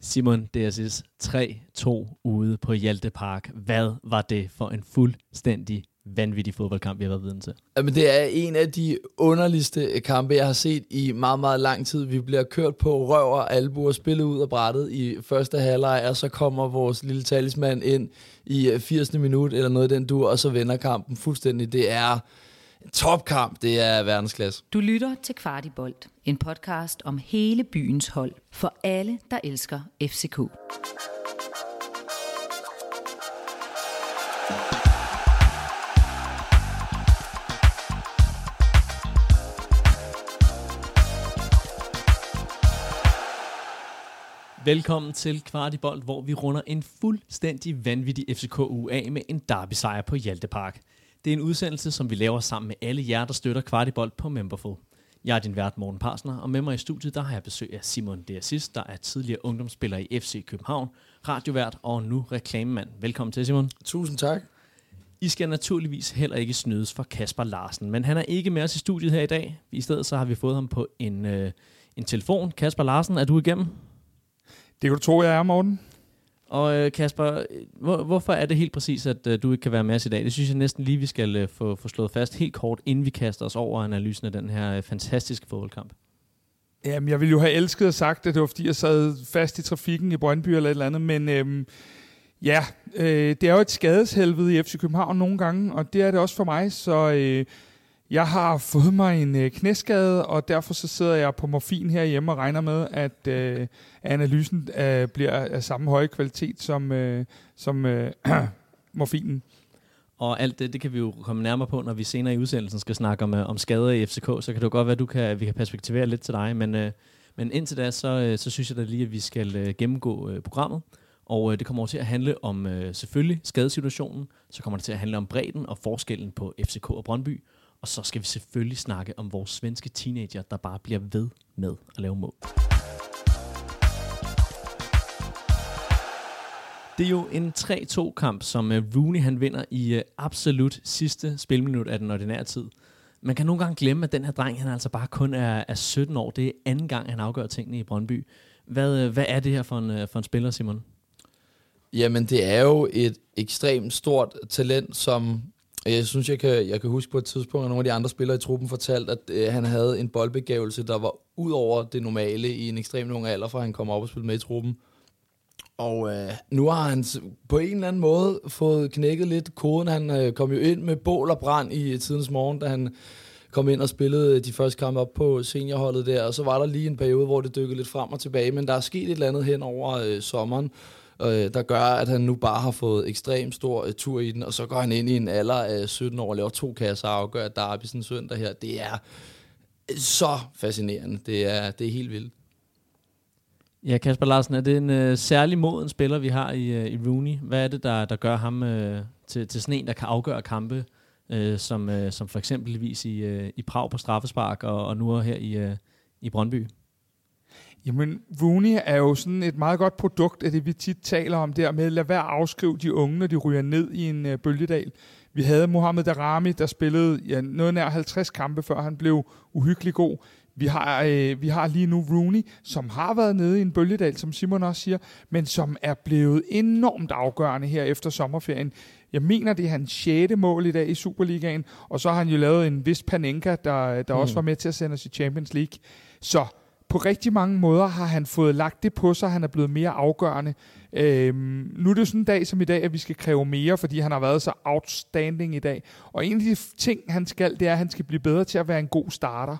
Simon DSS 3-2 ude på Hjalte Park. Hvad var det for en fuldstændig vanvittig fodboldkamp, vi har været vidne til? Jamen, det er en af de underligste øh, kampe, jeg har set i meget, meget lang tid. Vi bliver kørt på røv og albuer, spillet ud af brættet i første halvleg, og så kommer vores lille talisman ind i øh, 80. minut, eller noget den du, og så vender kampen fuldstændig. Det er topkamp, det er verdensklasse. Du lytter til Kvartibolt, en podcast om hele byens hold, for alle, der elsker FCK. Velkommen til Kvartibolt, hvor vi runder en fuldstændig vanvittig FCK-uge af med en derby-sejr på Hjalte Park. Det er en udsendelse, som vi laver sammen med alle jer, der støtter Kvartibolt på Memberful. Jeg er din vært Morten Parsner, og med mig i studiet der har jeg besøg af Simon Deassis, der er tidligere ungdomsspiller i FC København, radiovært og nu reklamemand. Velkommen til, Simon. Tusind tak. I skal naturligvis heller ikke snydes for Kasper Larsen, men han er ikke med os i studiet her i dag. I stedet så har vi fået ham på en, øh, en telefon. Kasper Larsen, er du igennem? Det kan du tro, jeg er, Morten. Og øh, Kasper, øh, hvor, hvorfor er det helt præcis, at øh, du ikke kan være med os i dag? Det synes jeg næsten lige, vi skal øh, få, få slået fast helt kort, inden vi kaster os over analysen af den her fantastiske fodboldkamp. Jamen, jeg ville jo have elsket at sagt, at det var, fordi jeg sad fast i trafikken i Brøndby eller et eller andet, men øhm, ja, øh, det er jo et skadeshelvede i FC København nogle gange, og det er det også for mig, så øh, jeg har fået mig en øh, knæskade, og derfor så sidder jeg på morfin herhjemme og regner med, at øh, analysen øh, bliver af samme høje kvalitet som, øh, som øh, morfinen. Og alt det, det kan vi jo komme nærmere på, når vi senere i udsendelsen skal snakke om, øh, om skader i FCK. Så kan det jo godt være, at du kan, vi kan perspektivere lidt til dig. Men, øh, men indtil da, så, øh, så synes jeg da lige, at vi skal øh, gennemgå øh, programmet. Og øh, det kommer over til at handle om øh, selvfølgelig skadesituationen. Så kommer det til at handle om bredden og forskellen på FCK og Brøndby. Og så skal vi selvfølgelig snakke om vores svenske teenager, der bare bliver ved med at lave mål. Det er jo en 3-2-kamp, som øh, Rooney han vinder i øh, absolut sidste spilminut af den ordinære tid. Man kan nogle gange glemme, at den her dreng han altså bare kun er, er 17 år. Det er anden gang, han afgør tingene i Brøndby. Hvad, øh, hvad er det her for en, for en spiller, Simon? Jamen, det er jo et ekstremt stort talent, som jeg synes, jeg kan, jeg kan huske på et tidspunkt, at nogle af de andre spillere i truppen fortalte, at øh, han havde en boldbegævelse, der var ud over det normale i en ekstremt ung alder, fra han kom op og spillede med i truppen. Og øh, nu har han på en eller anden måde fået knækket lidt koden. Han øh, kom jo ind med bål og brand i øh, tidens morgen, da han kom ind og spillede øh, de første kampe op på seniorholdet der. Og så var der lige en periode, hvor det dykkede lidt frem og tilbage. Men der er sket et eller andet hen over øh, sommeren, øh, der gør, at han nu bare har fået ekstremt stor øh, tur i den. Og så går han ind i en alder af 17 år og laver to kasser og afgør Derby sådan søndag her. Det er øh, så fascinerende. Det er, det er helt vildt. Ja, Kasper Larsen, er det en øh, særlig moden spiller, vi har i, øh, i Rooney? Hvad er det, der, der gør ham øh, til, til sådan en, der kan afgøre kampe, øh, som, øh, som for eksempelvis i, øh, i Prag på straffespark, og, og nu her i, øh, i Brøndby? Jamen, Rooney er jo sådan et meget godt produkt af det, vi tit taler om der med, lad være at afskrive de unge, når de ryger ned i en øh, bølgedal. Vi havde Mohamed Darami, der spillede ja, noget nær 50 kampe, før han blev uhyggelig god. Vi har, øh, vi har lige nu Rooney, som har været nede i en bølgedal, som Simon også siger, men som er blevet enormt afgørende her efter sommerferien. Jeg mener, det er hans sjette mål i dag i Superligaen, og så har han jo lavet en vis Panenka, der, der mm. også var med til at sende os i Champions League. Så på rigtig mange måder har han fået lagt det på sig, han er blevet mere afgørende. Øhm, nu er det sådan en dag som i dag, at vi skal kræve mere, fordi han har været så outstanding i dag. Og en af de ting, han skal, det er, at han skal blive bedre til at være en god starter.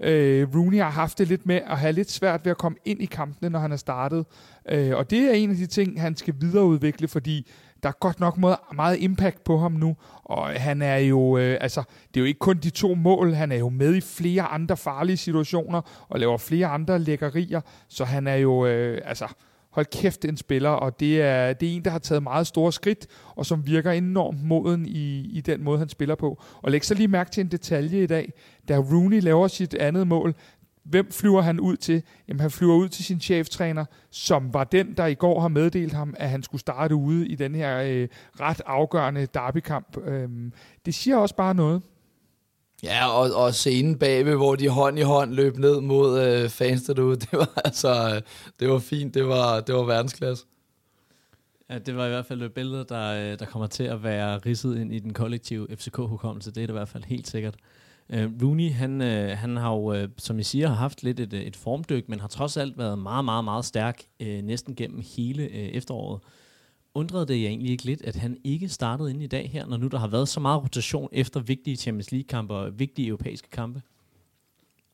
Øh, Rooney har haft det lidt med at have lidt svært ved at komme ind i kampene, når han er startet. Øh, og det er en af de ting, han skal videreudvikle, fordi der er godt nok meget, meget impact på ham nu, og han er jo, øh, altså, det er jo ikke kun de to mål, han er jo med i flere andre farlige situationer, og laver flere andre lækkerier, så han er jo, øh, altså, hold kæft en spiller, og det er, det er en, der har taget meget store skridt, og som virker enormt moden i, i den måde, han spiller på. Og læg så lige mærke til en detalje i dag. Da Rooney laver sit andet mål, hvem flyver han ud til? Jamen, han flyver ud til sin cheftræner, som var den, der i går har meddelt ham, at han skulle starte ude i den her øh, ret afgørende derbykamp. Øhm, det siger også bare noget. Ja, og, og scenen bagved, hvor de hånd i hånd løb ned mod øh, fans derude, det var altså, det var fint, det var, det var verdensklasse. Ja, det var i hvert fald et billede, der, øh, der kommer til at være ridset ind i den kollektive FCK-hukommelse. Det er det i hvert fald helt sikkert. Uh, Rooney, han, uh, han har jo, uh, som I siger, har haft lidt et, et formdyk, men har trods alt været meget, meget, meget stærk uh, næsten gennem hele uh, efteråret. Undrede det jeg egentlig ikke lidt, at han ikke startede ind i dag her, når nu der har været så meget rotation efter vigtige Champions League-kampe og vigtige europæiske kampe?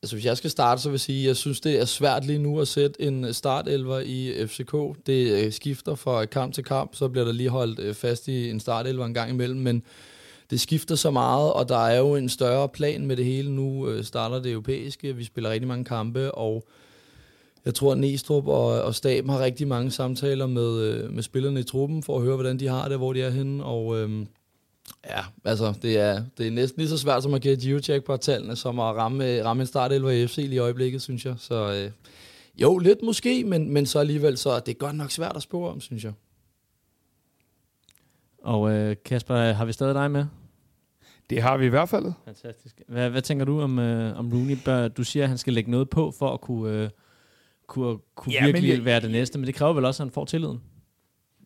Altså hvis jeg skal starte, så vil jeg sige, at jeg synes, det er svært lige nu at sætte en startelver i FCK. Det skifter fra kamp til kamp, så bliver der lige holdt fast i en startelver en gang imellem, men det skifter så meget, og der er jo en større plan med det hele. Nu øh, starter det europæiske, vi spiller rigtig mange kampe, og jeg tror, at Næstrup og, og staben har rigtig mange samtaler med, øh, med spillerne i truppen, for at høre, hvordan de har det, hvor de er henne, og øh, ja, altså, det er, det er næsten lige så svært som at give geocheck på tallene, som at ramme, øh, ramme en startelver i FC lige i øjeblikket, synes jeg. Så øh, jo, lidt måske, men, men så alligevel, så det er godt nok svært at spore om, synes jeg. Og øh, Kasper, har vi stadig dig med? Det har vi i hvert fald. Fantastisk. Hvad, hvad tænker du om, øh, om Rooney? Bør, du siger, at han skal lægge noget på for at kunne, øh, kunne, kunne ja, virkelig jeg, være det næste, men det kræver vel også, at han får tilliden?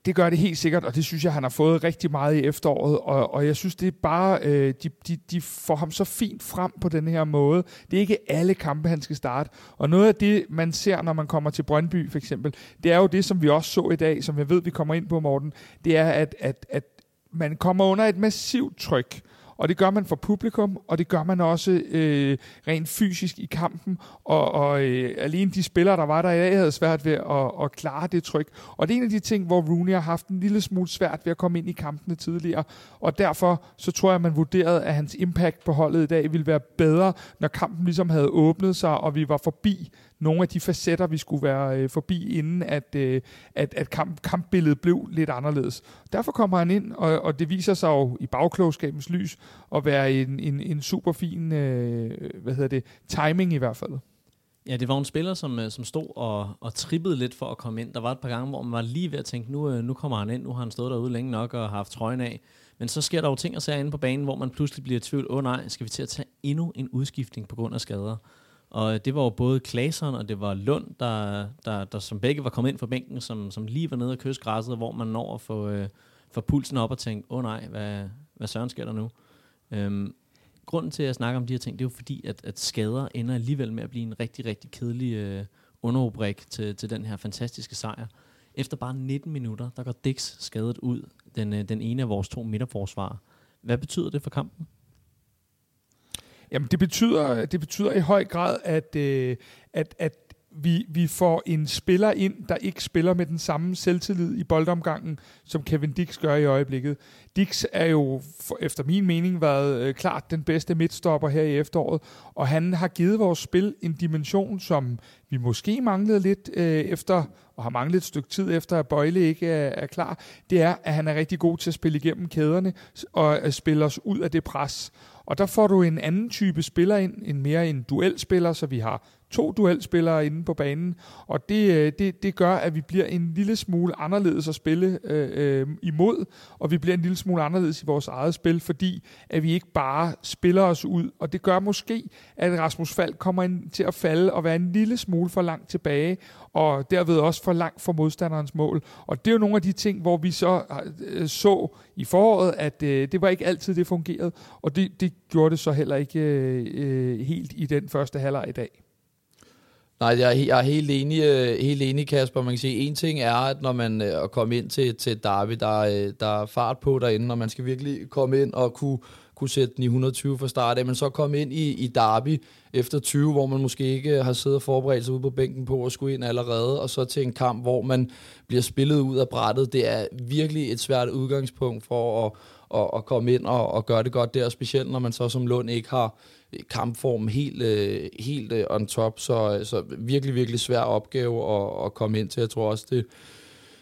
Det gør det helt sikkert, og det synes jeg, han har fået rigtig meget i efteråret, og, og jeg synes, det er bare, øh, de, de, de får ham så fint frem på den her måde. Det er ikke alle kampe, han skal starte, og noget af det, man ser, når man kommer til Brøndby for eksempel, det er jo det, som vi også så i dag, som jeg ved, vi kommer ind på, Morten, det er, at, at, at man kommer under et massivt tryk, og det gør man for publikum, og det gør man også øh, rent fysisk i kampen. Og, og øh, alene de spillere, der var der i dag, havde svært ved at, at klare det tryk. Og det er en af de ting, hvor Rooney har haft en lille smule svært ved at komme ind i kampene tidligere. Og derfor så tror jeg, at man vurderede, at hans impact på holdet i dag ville være bedre, når kampen ligesom havde åbnet sig, og vi var forbi nogle af de facetter, vi skulle være øh, forbi, inden at, øh, at, at kamp, kampbilledet blev lidt anderledes. Derfor kommer han ind, og, og det viser sig jo i bagklogskabens lys at være en, en, en super fin øh, hvad hedder det, timing i hvert fald. Ja, det var en spiller, som, øh, som stod og, og trippede lidt for at komme ind. Der var et par gange, hvor man var lige ved at tænke, nu, øh, nu kommer han ind, nu har han stået derude længe nok og har haft trøjen af. Men så sker der jo ting og sager inde på banen, hvor man pludselig bliver i tvivl, åh oh, nej, skal vi til at tage endnu en udskiftning på grund af skader? Og det var jo både Klaseren og det var Lund, der, der, der som begge var kommet ind fra bænken, som, som lige var nede og kysse græsset, hvor man når at få, øh, få pulsen op og tænke, åh oh, nej, hvad, hvad søren sker der nu? Øhm, grunden til, at jeg snakker om de her ting, det er jo fordi, at, at skader ender alligevel med at blive en rigtig, rigtig kedelig øh, underrubrik til, til den her fantastiske sejr. Efter bare 19 minutter, der går Dix skadet ud, den, øh, den ene af vores to midterforsvarer. Hvad betyder det for kampen? Jamen, det betyder, det betyder i høj grad, at, øh, at, at vi, vi får en spiller ind, der ikke spiller med den samme selvtillid i boldomgangen, som Kevin Dix gør i øjeblikket. Dix er jo for, efter min mening været øh, klart den bedste midtstopper her i efteråret, og han har givet vores spil en dimension, som vi måske manglede lidt øh, efter, og har manglet et stykke tid efter, at Bøjle ikke er, er klar. Det er, at han er rigtig god til at spille igennem kæderne og at spille os ud af det pres. Og der får du en anden type spiller ind, en mere en duelspiller, så vi har to duelspillere inde på banen, og det, øh, det, det gør, at vi bliver en lille smule anderledes at spille øh, øh, imod, og vi bliver en lille smule anderledes i vores eget spil, fordi at vi ikke bare spiller os ud, og det gør måske, at Rasmus Fald kommer ind til at falde og være en lille smule for langt tilbage, og derved også for langt for modstanderens mål. Og det er jo nogle af de ting, hvor vi så øh, så i foråret, at øh, det var ikke altid, det fungerede, og det, det gjorde det så heller ikke øh, øh helt i den første halvleg i dag. Nej, jeg er, jeg er helt, enig, øh, helt enig, Kasper. Man kan sige, en ting er, at når man øh, er kommer ind til, til Derby, der, øh, der er fart på derinde, og man skal virkelig komme ind og kunne, kunne sætte den i 120 fra start af, men så komme ind i, i Derby efter 20, hvor man måske ikke har siddet og forberedt sig ude på bænken på at skulle ind allerede, og så til en kamp, hvor man bliver spillet ud af brættet. Det er virkelig et svært udgangspunkt for at, at, at komme ind og, og gøre det godt der, specielt når man så som Lund ikke har kampform helt, øh, helt øh, on top, så, så virkelig, virkelig svær opgave at, at komme ind til. Jeg tror også, det,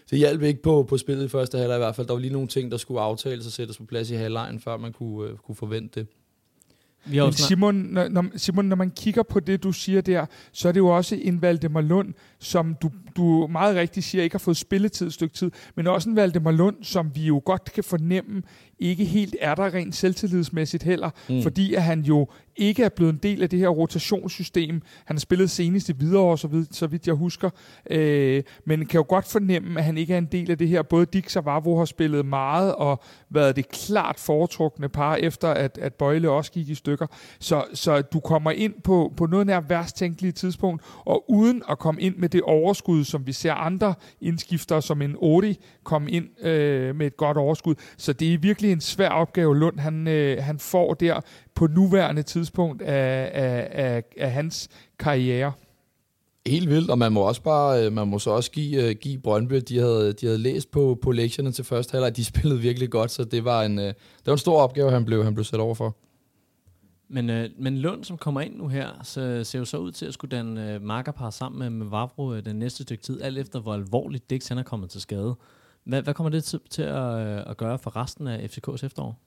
det hjalp ikke på, på spillet i første halvleg i hvert fald. Der var lige nogle ting, der skulle aftales og sættes på plads i halvlejen, før man kunne, øh, kunne forvente det. Vi Men Simon når, når, Simon, når man kigger på det, du siger der, så er det jo også en Valdemar Lund, som du, du meget rigtigt siger, ikke har fået spilletid et stykke tid, men også en Valdemar Lund, som vi jo godt kan fornemme, ikke helt er der rent selvtillidsmæssigt heller, mm. fordi at han jo ikke er blevet en del af det her rotationssystem. Han har spillet senest i videre, så, vidt, så vidt jeg husker. Øh, men kan jo godt fornemme, at han ikke er en del af det her. Både Dix og Vavro har spillet meget, og været det klart foretrukne par, efter at, at Bøjle også gik i stykker. Så, så du kommer ind på, på noget nær værst tænkelige tidspunkt, og uden at komme ind med det overskud, som vi ser andre indskifter, som en Odi, komme ind øh, med et godt overskud. Så det er virkelig en svær opgave, Lund han, øh, han får der på nuværende tidspunkt af, af, af, af hans karriere. Helt vildt, og man må også bare, øh, man må så også give, uh, give Brøndby, de havde, de havde læst på, på lektierne til første halvleg, de spillede virkelig godt, så det var en, uh, det var en stor opgave, han blev, han blev sat over for. Men, øh, men Lund, som kommer ind nu her, så ser jo så ud til at skulle danne øh, markerpar sammen med, med Vavro øh, den næste stykke tid, alt efter hvor alvorligt Dix han er kommet til skade. Hvad, hvad kommer det til, til at, øh, at gøre for resten af FCK's efterår?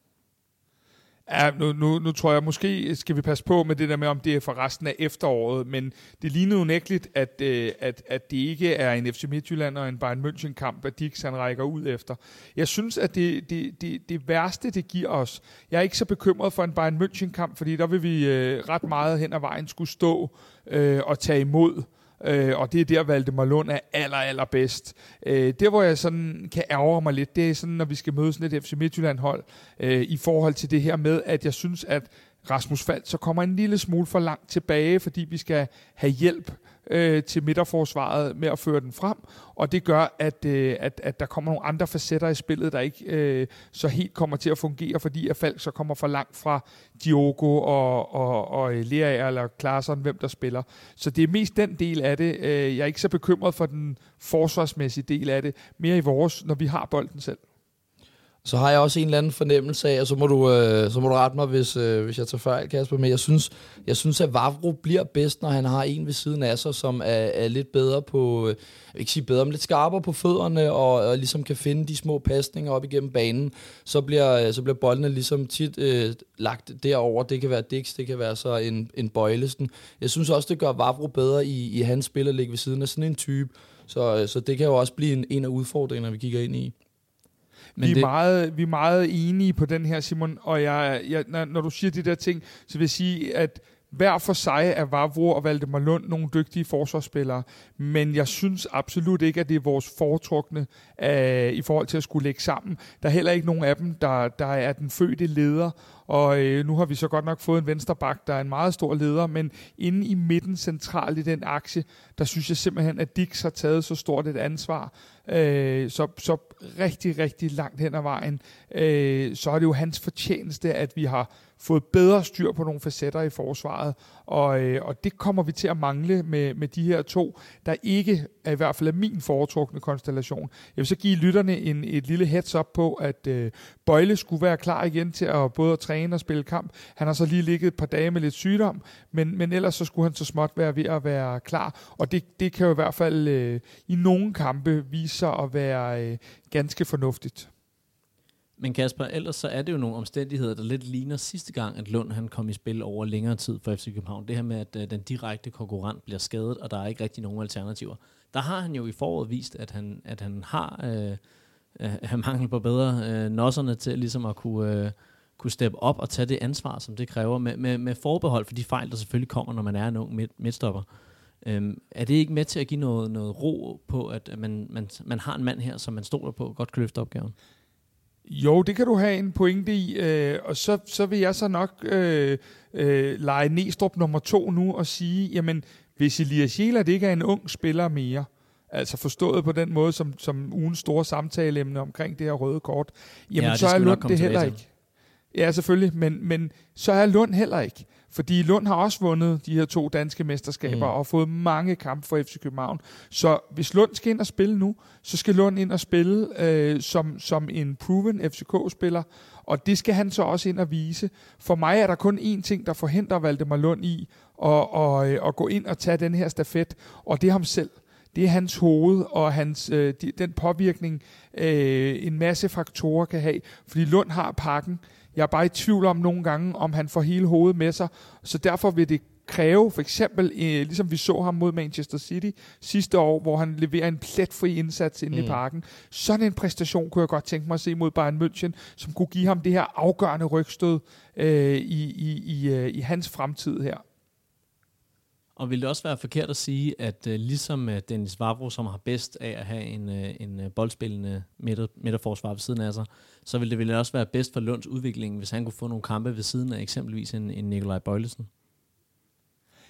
Ja, nu, nu, nu tror jeg, måske skal vi passe på med det der med, om det er for resten af efteråret, men det ligner unægteligt, at, øh, at, at det ikke er en FC Midtjylland og en Bayern München-kamp, at Dix han rækker ud efter. Jeg synes, at det, det, det, det værste, det giver os, jeg er ikke så bekymret for en Bayern München-kamp, fordi der vil vi øh, ret meget hen ad vejen skulle stå øh, og tage imod øh, og det er der, Valdemar Lund er aller, aller bedst. Øh, der, hvor jeg sådan kan ærge mig lidt, det er sådan, når vi skal møde sådan et FC Midtjylland-hold, øh, i forhold til det her med, at jeg synes, at Rasmus Fald så kommer en lille smule for langt tilbage, fordi vi skal have hjælp øh, til midterforsvaret med at føre den frem, og det gør, at, øh, at, at der kommer nogle andre facetter i spillet, der ikke øh, så helt kommer til at fungere, fordi at Falk så kommer for langt fra Diogo og, og, og øh, Lea eller Klaarsson, hvem der spiller. Så det er mest den del af det. Øh, jeg er ikke så bekymret for den forsvarsmæssige del af det, mere i vores, når vi har bolden selv. Så har jeg også en eller anden fornemmelse af, og så må du, øh, så må du rette mig, hvis, øh, hvis jeg tager fejl, Kasper, men jeg synes, jeg synes, at Vavro bliver bedst, når han har en ved siden af sig, som er, er lidt bedre på, øh, ikke sige bedre, men lidt skarpere på fødderne, og, og ligesom kan finde de små pasninger op igennem banen, så bliver, øh, så bliver boldene ligesom tit øh, lagt derover. Det kan være Dix, det kan være så en, en Bøjlesen. Jeg synes også, det gør Vavro bedre i, i hans spil at ligge ved siden af sådan en type, så, øh, så det kan jo også blive en, en af udfordringerne, vi kigger ind i. Men vi, er det... meget, vi er meget enige på den her, Simon, og jeg, jeg, når, når du siger de der ting, så vil jeg sige, at hver for sig er Vavro og Valdemar Lund nogle dygtige forsvarsspillere, men jeg synes absolut ikke, at det er vores foretrukne uh, i forhold til at skulle lægge sammen. Der er heller ikke nogen af dem, der, der er den fødte leder, og øh, nu har vi så godt nok fået en vensterbak, der er en meget stor leder, men inde i midten centralt i den aktie, der synes jeg simpelthen, at Dix har taget så stort et ansvar, øh, så, så rigtig, rigtig langt hen ad vejen, øh, så er det jo hans fortjeneste, at vi har fået bedre styr på nogle facetter i forsvaret, og, øh, og det kommer vi til at mangle med, med de her to, der ikke er i hvert fald er min foretrukne konstellation. Jeg vil så give lytterne en, et lille heads up på, at øh, Bøjle skulle være klar igen til at både at træne og spille kamp. Han har så lige ligget et par dage med lidt sygdom, men, men ellers så skulle han så småt være ved at være klar, og det, det kan jo i hvert fald øh, i nogle kampe vise sig at være øh, ganske fornuftigt. Men Kasper, ellers så er det jo nogle omstændigheder, der lidt ligner sidste gang, at Lund han kom i spil over længere tid for FC København. Det her med, at øh, den direkte konkurrent bliver skadet, og der er ikke rigtig nogen alternativer. Der har han jo i foråret vist, at han, at han har øh, øh, mangel på bedre øh, nosserne til ligesom at kunne, øh, kunne steppe op og tage det ansvar, som det kræver, med, med, med forbehold for de fejl, der selvfølgelig kommer, når man er en ung midt, midtstopper. Øhm, er det ikke med til at give noget, noget ro på, at man, man, man har en mand her, som man stoler på, godt kan løfte opgaven? Jo, det kan du have en pointe i, øh, og så, så vil jeg så nok øh, øh, lege Næstrup nummer to nu og sige, jamen hvis Elias Jæler det ikke er en ung spiller mere, altså forstået på den måde som, som ugens store samtaleemne omkring det her røde kort, jamen ja, så er Lund det heller ikke. Ja, selvfølgelig, men, men så er Lund heller ikke. Fordi Lund har også vundet de her to danske mesterskaber mm. og fået mange kampe for FC København. Så hvis Lund skal ind og spille nu, så skal Lund ind og spille øh, som, som en proven FCK-spiller. Og det skal han så også ind og vise. For mig er der kun én ting, der forhindrer Valdemar Lund i at, at, at gå ind og tage den her stafet, og det er ham selv det er hans hoved og hans, øh, de, den påvirkning, øh, en masse faktorer kan have. Fordi Lund har pakken. Jeg er bare i tvivl om nogle gange, om han får hele hovedet med sig. Så derfor vil det kræve, for eksempel, øh, ligesom vi så ham mod Manchester City sidste år, hvor han leverer en pletfri indsats inde mm. i parken. Sådan en præstation kunne jeg godt tænke mig at se mod Bayern München, som kunne give ham det her afgørende rygstød øh, i, i, i, øh, i hans fremtid her. Og vil det også være forkert at sige, at uh, ligesom uh, Dennis Vavro, som har bedst af at have en, uh, en uh, boldspillende midter, midterforsvar ved siden af sig, så vil det vel også være bedst for Lunds udvikling, hvis han kunne få nogle kampe ved siden af eksempelvis en, en Nikolaj Bøjlesen?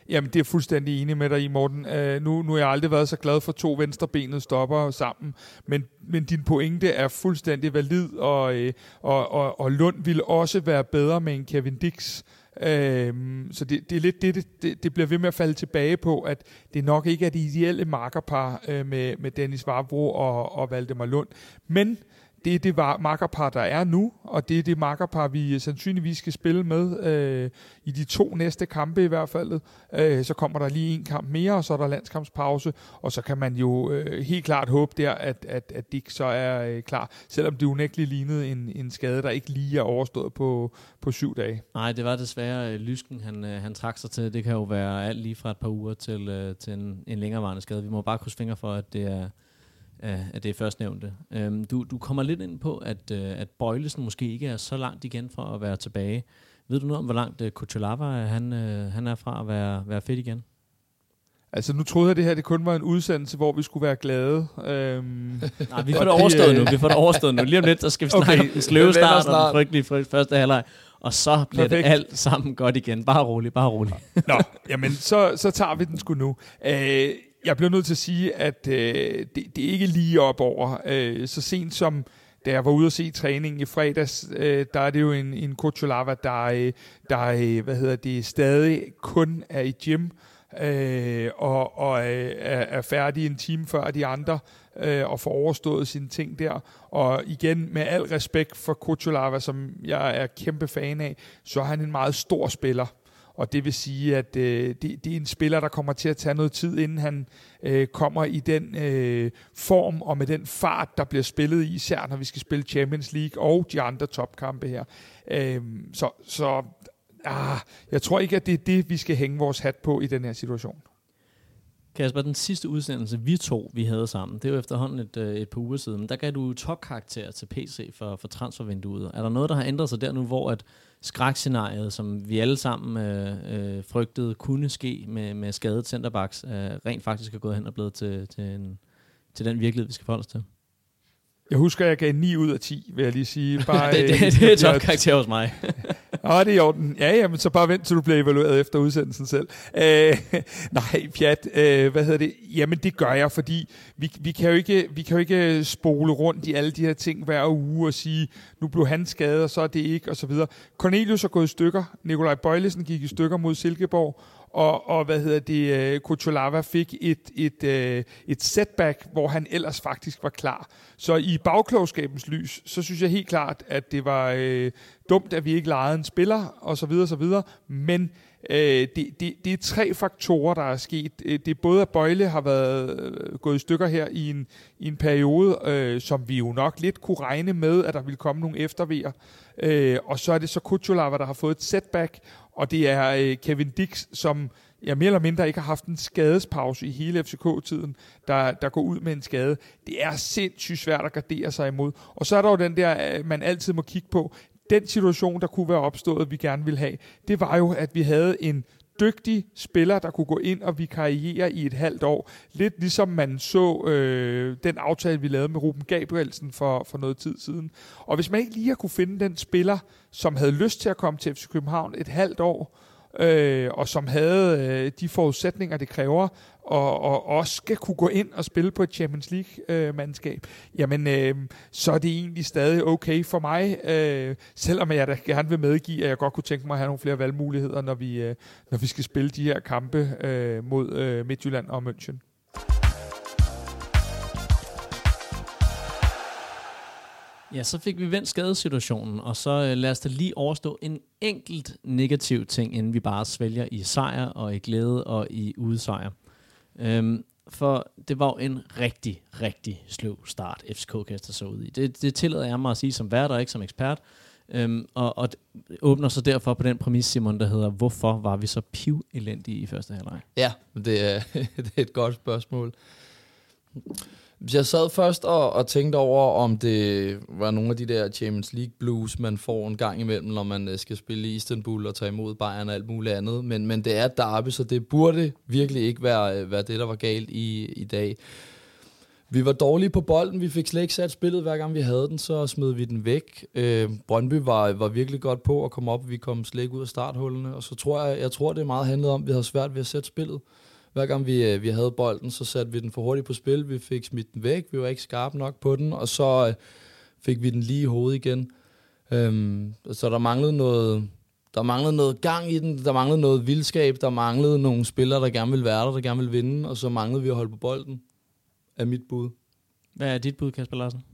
Jamen, det er fuldstændig enig med dig i, Morten. Uh, nu, nu har jeg aldrig været så glad for to venstrebenede stopper sammen, men, men din pointe er fuldstændig valid, og, uh, og, og, og Lund ville også være bedre med en Kevin Dix, Øhm, så det, det er lidt det, det, det bliver ved med at falde tilbage på, at det nok ikke er det ideelle markerpar øh, med, med Dennis Vavro og, og Valdemar Lund. Men det er det makkerpar, der er nu, og det er det makkerpar, vi øh, sandsynligvis skal spille med øh, i de to næste kampe i hvert fald. Øh, så kommer der lige en kamp mere, og så er der landskampspause, og så kan man jo øh, helt klart håbe der, at, at, at Dick så er øh, klar, selvom det unægteligt lignede en, en skade, der ikke lige er overstået på, på syv dage. Nej, det var desværre øh, Lysken, han, øh, han trak sig til. Det kan jo være alt lige fra et par uger til, øh, til en, en længerevarende skade. Vi må bare krydse fingre for, at det er af, af det førstnævnte. Øhm, du, du kommer lidt ind på, at, øh, at Bøjlesen måske ikke er så langt igen for at være tilbage. Ved du noget om, hvor langt øh, Kuchelava han, øh, han er fra at være, være fedt igen? Altså, nu troede jeg, at det her det kun var en udsendelse, hvor vi skulle være glade. Øhm, Nej, vi får det overstået nu. Vi får det overstået nu. Lige om lidt, så skal vi snakke okay, om den sløve start og den frygtelige første halvleg. Og så bliver Perfekt. det alt sammen godt igen. Bare roligt, bare roligt. Nå, jamen, så, så tager vi den sgu nu. Øh, jeg bliver nødt til at sige, at øh, det, det er ikke lige op over. Øh, så sent som da jeg var ude og se træningen i fredags, øh, der er det jo en, en Kuchulava, der, øh, der øh, hvad hedder det, stadig kun er i gym øh, og, og øh, er, er færdig en time før de andre øh, og får overstået sine ting der. Og igen, med al respekt for Kuchulava, som jeg er kæmpe fan af, så er han en meget stor spiller. Og det vil sige, at øh, det, det er en spiller, der kommer til at tage noget tid, inden han øh, kommer i den øh, form og med den fart, der bliver spillet i, især når vi skal spille Champions League og de andre topkampe her. Øh, så så ah, jeg tror ikke, at det er det, vi skal hænge vores hat på i den her situation. Kasper, den sidste udsendelse, vi to vi havde sammen, det er jo efterhånden et, øh, et par uger siden, men der gav du topkarakter til PC for, for transfervinduet. Er der noget, der har ændret sig der nu, hvor at skrækscenariet, som vi alle sammen øh, øh, frygtede kunne ske med, med skadet centerbacks, øh, rent faktisk er gået hen og blevet til, til, en, til den virkelighed, vi skal forholde os til? Jeg husker, at jeg gav 9 ud af 10, vil jeg lige sige. Bare, det, det, det er topkarakter hos mig. Nå, det er i orden. Ja, ja, men så bare vent, til du bliver evalueret efter udsendelsen selv. Øh, nej, pjat. Øh, hvad hedder det? Jamen, det gør jeg, fordi vi, vi, kan jo ikke, vi kan jo ikke spole rundt i alle de her ting hver uge og sige, nu blev han skadet, og så er det ikke, og så videre. Cornelius er gået i stykker. Nikolaj Bøjlesen gik i stykker mod Silkeborg og, og hvad hedder det, uh, Kuchulava fik et, et, uh, et setback, hvor han ellers faktisk var klar. Så i bagklogskabens lys, så synes jeg helt klart, at det var uh, dumt, at vi ikke lejede en spiller, og så videre, og så videre, men uh, det, det, det er tre faktorer, der er sket. Det er både, at Bøjle har været uh, gået i stykker her i en, i en periode, uh, som vi jo nok lidt kunne regne med, at der ville komme nogle eftervejer, uh, og så er det så Kuchulava, der har fået et setback, og det er øh, Kevin Dix, som ja, mere eller mindre ikke har haft en skadespause i hele FCK-tiden, der, der går ud med en skade. Det er sindssygt svært at gardere sig imod. Og så er der jo den der, øh, man altid må kigge på, den situation, der kunne være opstået, vi gerne vil have, det var jo, at vi havde en dygtig spiller, der kunne gå ind og vikariere i et halvt år. Lidt ligesom man så øh, den aftale, vi lavede med Ruben Gabrielsen for, for noget tid siden. Og hvis man ikke lige har kunne finde den spiller, som havde lyst til at komme til FC København et halvt år, øh, og som havde øh, de forudsætninger, det kræver, og, og også skal kunne gå ind og spille på et Champions League-mandskab, øh, jamen øh, så er det egentlig stadig okay for mig, øh, selvom jeg da gerne vil medgive, at jeg godt kunne tænke mig at have nogle flere valgmuligheder, når vi, øh, når vi skal spille de her kampe øh, mod øh, Midtjylland og München. Ja, så fik vi vendt skadesituationen, og så øh, lad os da lige overstå en enkelt negativ ting, inden vi bare svælger i sejr og i glæde og i udsejr. Øhm, for det var jo en rigtig, rigtig sløv start, FCK kaster sig ud i. Det, det tillader jeg mig at sige som vært og ikke som ekspert. Øhm, og, og åbner så derfor på den præmis, Simon, der hedder, hvorfor var vi så piv elendige i første halvleg? Ja, det er, det er et godt spørgsmål. Jeg sad først og, og tænkte over, om det var nogle af de der Champions League blues, man får en gang imellem, når man øh, skal spille i Istanbul og tage imod Bayern og alt muligt andet. Men, men det er derby, så det burde virkelig ikke være, øh, være det, der var galt i, i dag. Vi var dårlige på bolden, vi fik slet ikke sat spillet, hver gang vi havde den, så smed vi den væk. Øh, Brøndby var, var virkelig godt på at komme op, vi kom slet ikke ud af starthullene, og så tror jeg, jeg tror, det er meget handlet om, at vi havde svært ved at sætte spillet. Hver gang vi, øh, vi havde bolden, så satte vi den for hurtigt på spil, vi fik smidt den væk, vi var ikke skarpe nok på den, og så øh, fik vi den lige i hovedet igen. Øhm, så der manglede noget, der manglede noget gang i den, der manglede noget vildskab, der manglede nogle spillere, der gerne ville være der, der gerne ville vinde, og så manglede vi at holde på bolden, er mit bud. Hvad er dit bud, Kasper Larsen?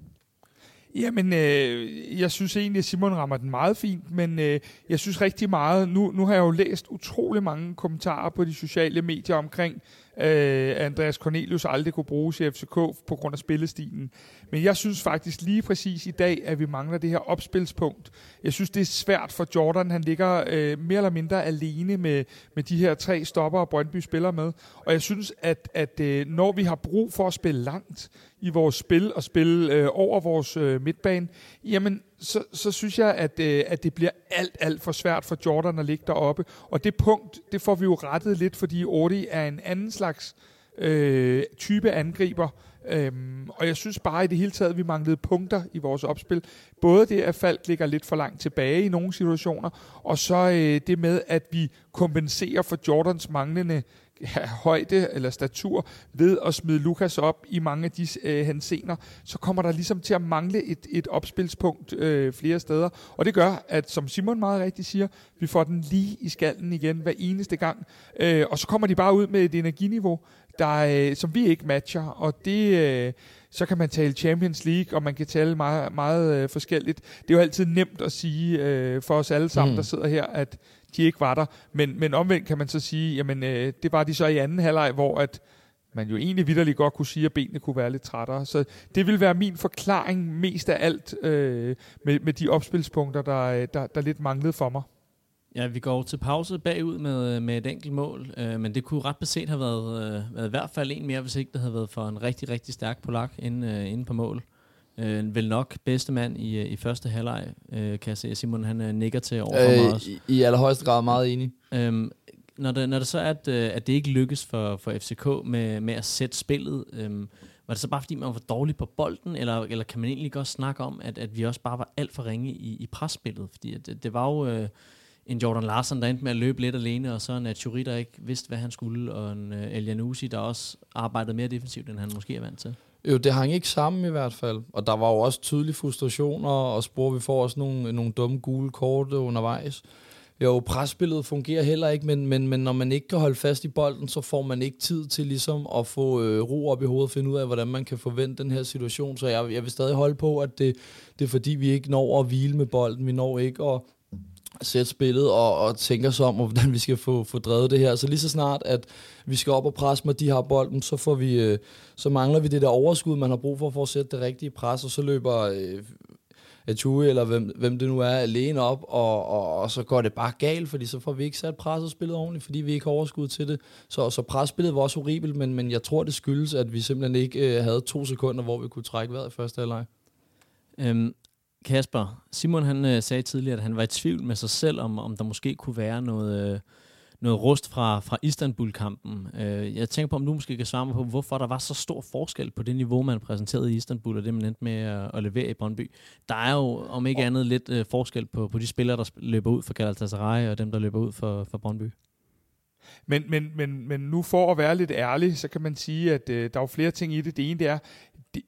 Jamen, øh, jeg synes egentlig, at Simon rammer den meget fint, men øh, jeg synes rigtig meget, nu, nu har jeg jo læst utrolig mange kommentarer på de sociale medier omkring, øh, Andreas Cornelius aldrig kunne bruges i FCK på grund af spillestilen. Men jeg synes faktisk lige præcis i dag, at vi mangler det her opspilspunkt. Jeg synes, det er svært for Jordan. Han ligger øh, mere eller mindre alene med, med de her tre stopper, og Brøndby spiller med. Og jeg synes, at, at øh, når vi har brug for at spille langt i vores spil og spille øh, over vores øh, midtbane, jamen så, så synes jeg, at, øh, at det bliver alt, alt for svært for Jordan at ligge deroppe. Og det punkt, det får vi jo rettet lidt, fordi Ordi er en anden slags øh, type angriber. Øhm, og jeg synes bare i det hele taget, at vi manglede punkter i vores opspil. Både det, at Falk ligger lidt for langt tilbage i nogle situationer, og så øh, det med, at vi kompenserer for Jordans manglende højde eller statur ved at smide Lukas op i mange af de øh, hensener, så kommer der ligesom til at mangle et, et opspilspunkt øh, flere steder. Og det gør, at som Simon meget rigtigt siger, vi får den lige i skallen igen hver eneste gang. Øh, og så kommer de bare ud med et energiniveau, der, øh, som vi ikke matcher. Og det... Øh, så kan man tale Champions League, og man kan tale meget, meget øh, forskelligt. Det er jo altid nemt at sige øh, for os alle sammen, mm. der sidder her, at de ikke var der. Men, men omvendt kan man så sige, jamen øh, det var de så i anden halvleg, hvor at man jo egentlig vidderligt godt kunne sige, at benene kunne være lidt trættere. Så det vil være min forklaring mest af alt øh, med, med de opspilspunkter, der, øh, der, der lidt manglede for mig. Ja, vi går til pause bagud med, med et enkelt mål, øh, men det kunne ret beset have været, øh, været i hvert fald en mere, hvis ikke det havde været for en rigtig, rigtig stærk polak inde, øh, inde på mål. Øh, vel nok bedste mand i, øh, i første halvleg, øh, kan jeg se. Simon han øh, nikker til over for øh, mig også. I, I allerhøjeste grad meget enig. Øhm, når, det, når det så er, at, øh, at det ikke lykkes for, for FCK med, med at sætte spillet, øhm, var det så bare fordi, man var dårlig på bolden, eller, eller kan man egentlig godt snakke om, at, at vi også bare var alt for ringe i, i presspillet? Fordi at det, det var jo øh, en Jordan Larsen, der endte med at løbe lidt alene, og så en Churi, der ikke vidste, hvad han skulle, og en øh, uh, El der også arbejdede mere defensivt, end han måske er vant til. Jo, det hang ikke sammen i hvert fald. Og der var jo også tydelige frustrationer, og spor, vi får også nogle, nogle dumme gule kort undervejs. Jo, presspillet fungerer heller ikke, men, men, men når man ikke kan holde fast i bolden, så får man ikke tid til ligesom at få øh, ro op i hovedet og finde ud af, hvordan man kan forvente den her situation. Så jeg, jeg vil stadig holde på, at det, det er fordi, vi ikke når at hvile med bolden. Vi når ikke at sætte spillet og, og tænker os om, hvordan vi skal få, få drevet det her. Så lige så snart, at vi skal op og presse med de har bolden, så, får vi, øh, så mangler vi det der overskud, man har brug for for at sætte det rigtige pres, og så løber øh, Atui, eller hvem, hvem det nu er, alene op, og, og, og så går det bare galt, fordi så får vi ikke sat pres og spillet ordentligt, fordi vi ikke har overskud til det. Så, så presspillet var også horribelt, men, men jeg tror, det skyldes, at vi simpelthen ikke øh, havde to sekunder, hvor vi kunne trække vejret i første halvleg. Øhm, Kasper, Simon han øh, sagde tidligere, at han var i tvivl med sig selv, om, om der måske kunne være noget, øh, noget rust fra, fra Istanbul-kampen. Øh, jeg tænker på, om du måske kan svare mig på, hvorfor der var så stor forskel på det niveau, man præsenterede i Istanbul, og det man endte med at, at levere i Brøndby. Der er jo, om ikke andet, lidt øh, forskel på, på de spillere, der løber ud for Galatasaray, og dem, der løber ud for, for Brøndby. Men, men, men, men nu for at være lidt ærlig, så kan man sige, at øh, der er jo flere ting i det. Det ene det er,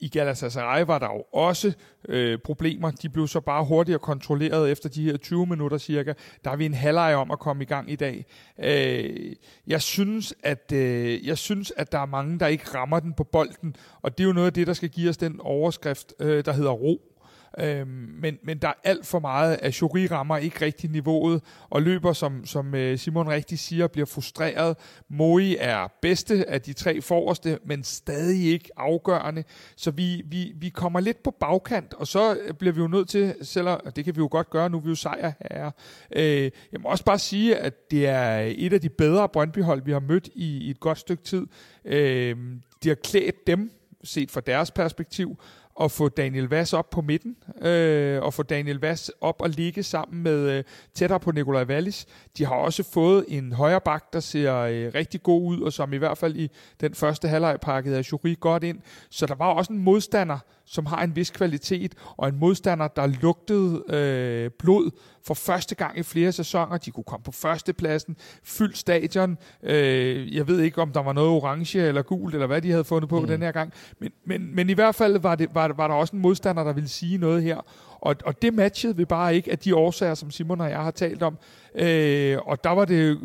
i Galatasaray altså, var der jo også øh, problemer. De blev så bare hurtigere kontrolleret efter de her 20 minutter cirka. Der er vi en halvleg om at komme i gang i dag. Øh, jeg, synes, at, øh, jeg synes, at der er mange, der ikke rammer den på bolden, og det er jo noget af det, der skal give os den overskrift, øh, der hedder ro. Øhm, men, men der er alt for meget, at Jury rammer ikke rigtig niveauet, og løber, som, som øh, Simon rigtig siger, bliver frustreret. Moi er bedste af de tre forreste, men stadig ikke afgørende. Så vi, vi, vi kommer lidt på bagkant, og så øh, bliver vi jo nødt til, selvom det kan vi jo godt gøre, nu er vi jo sejr her. Øh, jeg må også bare sige, at det er et af de bedre Brøndby-hold, vi har mødt i, i et godt stykke tid. Øh, de har klædt dem, set fra deres perspektiv, at få Daniel Vass op på midten, øh, og få Daniel Vass op og ligge sammen med øh, tættere på Nikolaj Wallis. De har også fået en højre bak, der ser øh, rigtig god ud, og som i hvert fald i den første halvleg pakkede af Jury godt ind. Så der var også en modstander, som har en vis kvalitet, og en modstander, der lugtede øh, blod for første gang i flere sæsoner. De kunne komme på førstepladsen, fyldt stadion. Øh, jeg ved ikke, om der var noget orange eller gult, eller hvad de havde fundet på mm. den her gang. Men, men, men i hvert fald var, det, var, var der også en modstander, der ville sige noget her. Og, og det matchede vi bare ikke af de årsager, som Simon og jeg har talt om. Øh, og der var det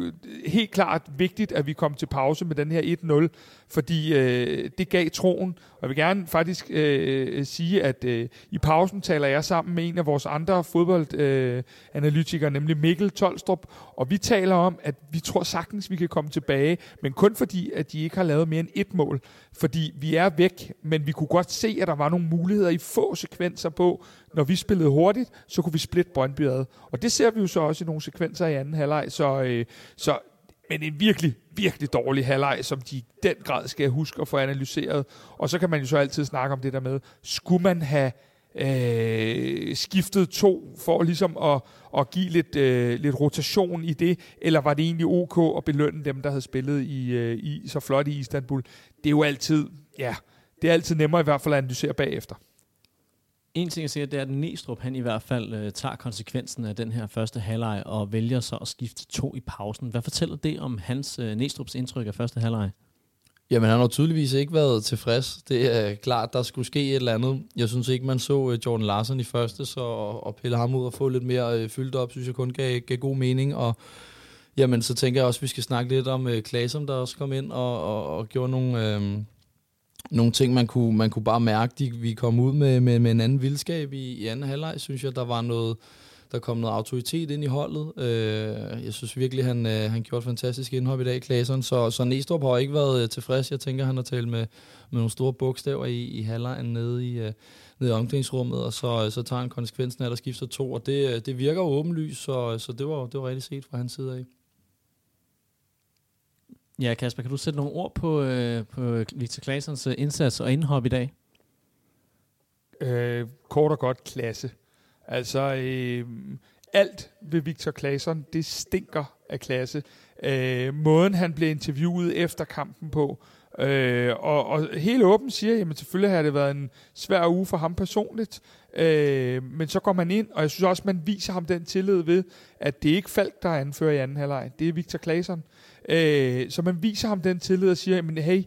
helt klart vigtigt, at vi kom til pause med den her 1-0, fordi øh, det gav troen. Og jeg vil gerne faktisk øh, sige, at øh, i pausen taler jeg sammen med en af vores andre fodboldanalytikere, øh, nemlig Mikkel Tolstrup, og vi taler om, at vi tror sagtens, vi kan komme tilbage, men kun fordi, at de ikke har lavet mere end et mål. Fordi vi er væk, men vi kunne godt se, at der var nogle muligheder i få sekvenser på, når vi spillede hurtigt, så kunne vi splitte Brøndby ad. Og det ser vi jo så også i nogle sekvenser i anden halvleg. Så, øh, så men en virkelig, virkelig dårlig halvleg, som de i den grad skal huske at få analyseret. Og så kan man jo så altid snakke om det der med, skulle man have øh, skiftet to for ligesom at, at give lidt, øh, lidt rotation i det, eller var det egentlig ok at belønne dem, der havde spillet i, øh, i så flot i Istanbul? Det er jo altid, ja, det er altid nemmere i hvert fald at analysere bagefter. En ting jeg siger, det er, at Næstrup han i hvert fald øh, tager konsekvensen af den her første halvleg og vælger så at skifte to i pausen. Hvad fortæller det om hans øh, Næstrups indtryk af første halvleg? Jamen, han har tydeligvis ikke været tilfreds. Det er klart, der skulle ske et eller andet. Jeg synes ikke, man så øh, Jordan Larsen i første, så at pille ham ud og få lidt mere øh, fyldt op, synes jeg kun gav, gav god mening. Og jamen, så tænker jeg også, at vi skal snakke lidt om øh, Klasum, der også kom ind og, og, og gjorde nogle... Øh, nogle ting, man kunne, man kunne bare mærke, de, vi kom ud med, med, med en anden vildskab i, i anden halvleg, synes jeg, der var noget, der kom noget autoritet ind i holdet. Øh, jeg synes virkelig, han, øh, han gjorde et fantastisk indhop i dag, Klaseren. Så, så Næstrup har ikke været øh, tilfreds. Jeg tænker, han har talt med, med nogle store bogstaver i, i halvlejen nede i, øh, nede i omklædningsrummet, og så, øh, så tager han konsekvensen af, at der skifter to. Og det, øh, det virker jo åbenlyst, så, øh, så det, var, det var rigtig set fra hans side af. Ja, Kasper, kan du sætte nogle ord på, øh, på Victor Claessons øh, indsats og indhop i dag? Øh, kort og godt klasse. Altså, øh, alt ved Victor Claesson, det stinker af klasse. Øh, måden, han blev interviewet efter kampen på, Øh, og, og helt åbent siger, jamen selvfølgelig har det været en svær uge for ham personligt, øh, men så går man ind, og jeg synes også, man viser ham den tillid ved, at det er ikke Falk, der anfører i anden halvleg, det er Victor Claesson. Øh, så man viser ham den tillid og siger, jamen hey,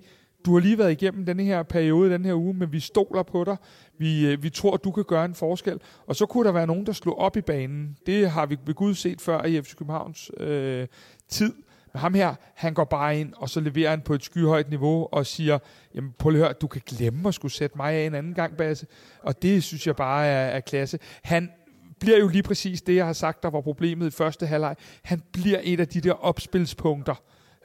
du har lige været igennem den her periode, den her uge, men vi stoler på dig. Vi, øh, vi tror, du kan gøre en forskel. Og så kunne der være nogen, der slog op i banen. Det har vi ved Gud set før i FC Københavns øh, tid. Men ham her, han går bare ind, og så leverer han på et skyhøjt niveau, og siger, jamen prøv lige du kan glemme at skulle sætte mig af en anden gang, Basse. Og det synes jeg bare er, er klasse. Han bliver jo lige præcis det, jeg har sagt, der var problemet i første halvleg. Han bliver et af de der opspilspunkter,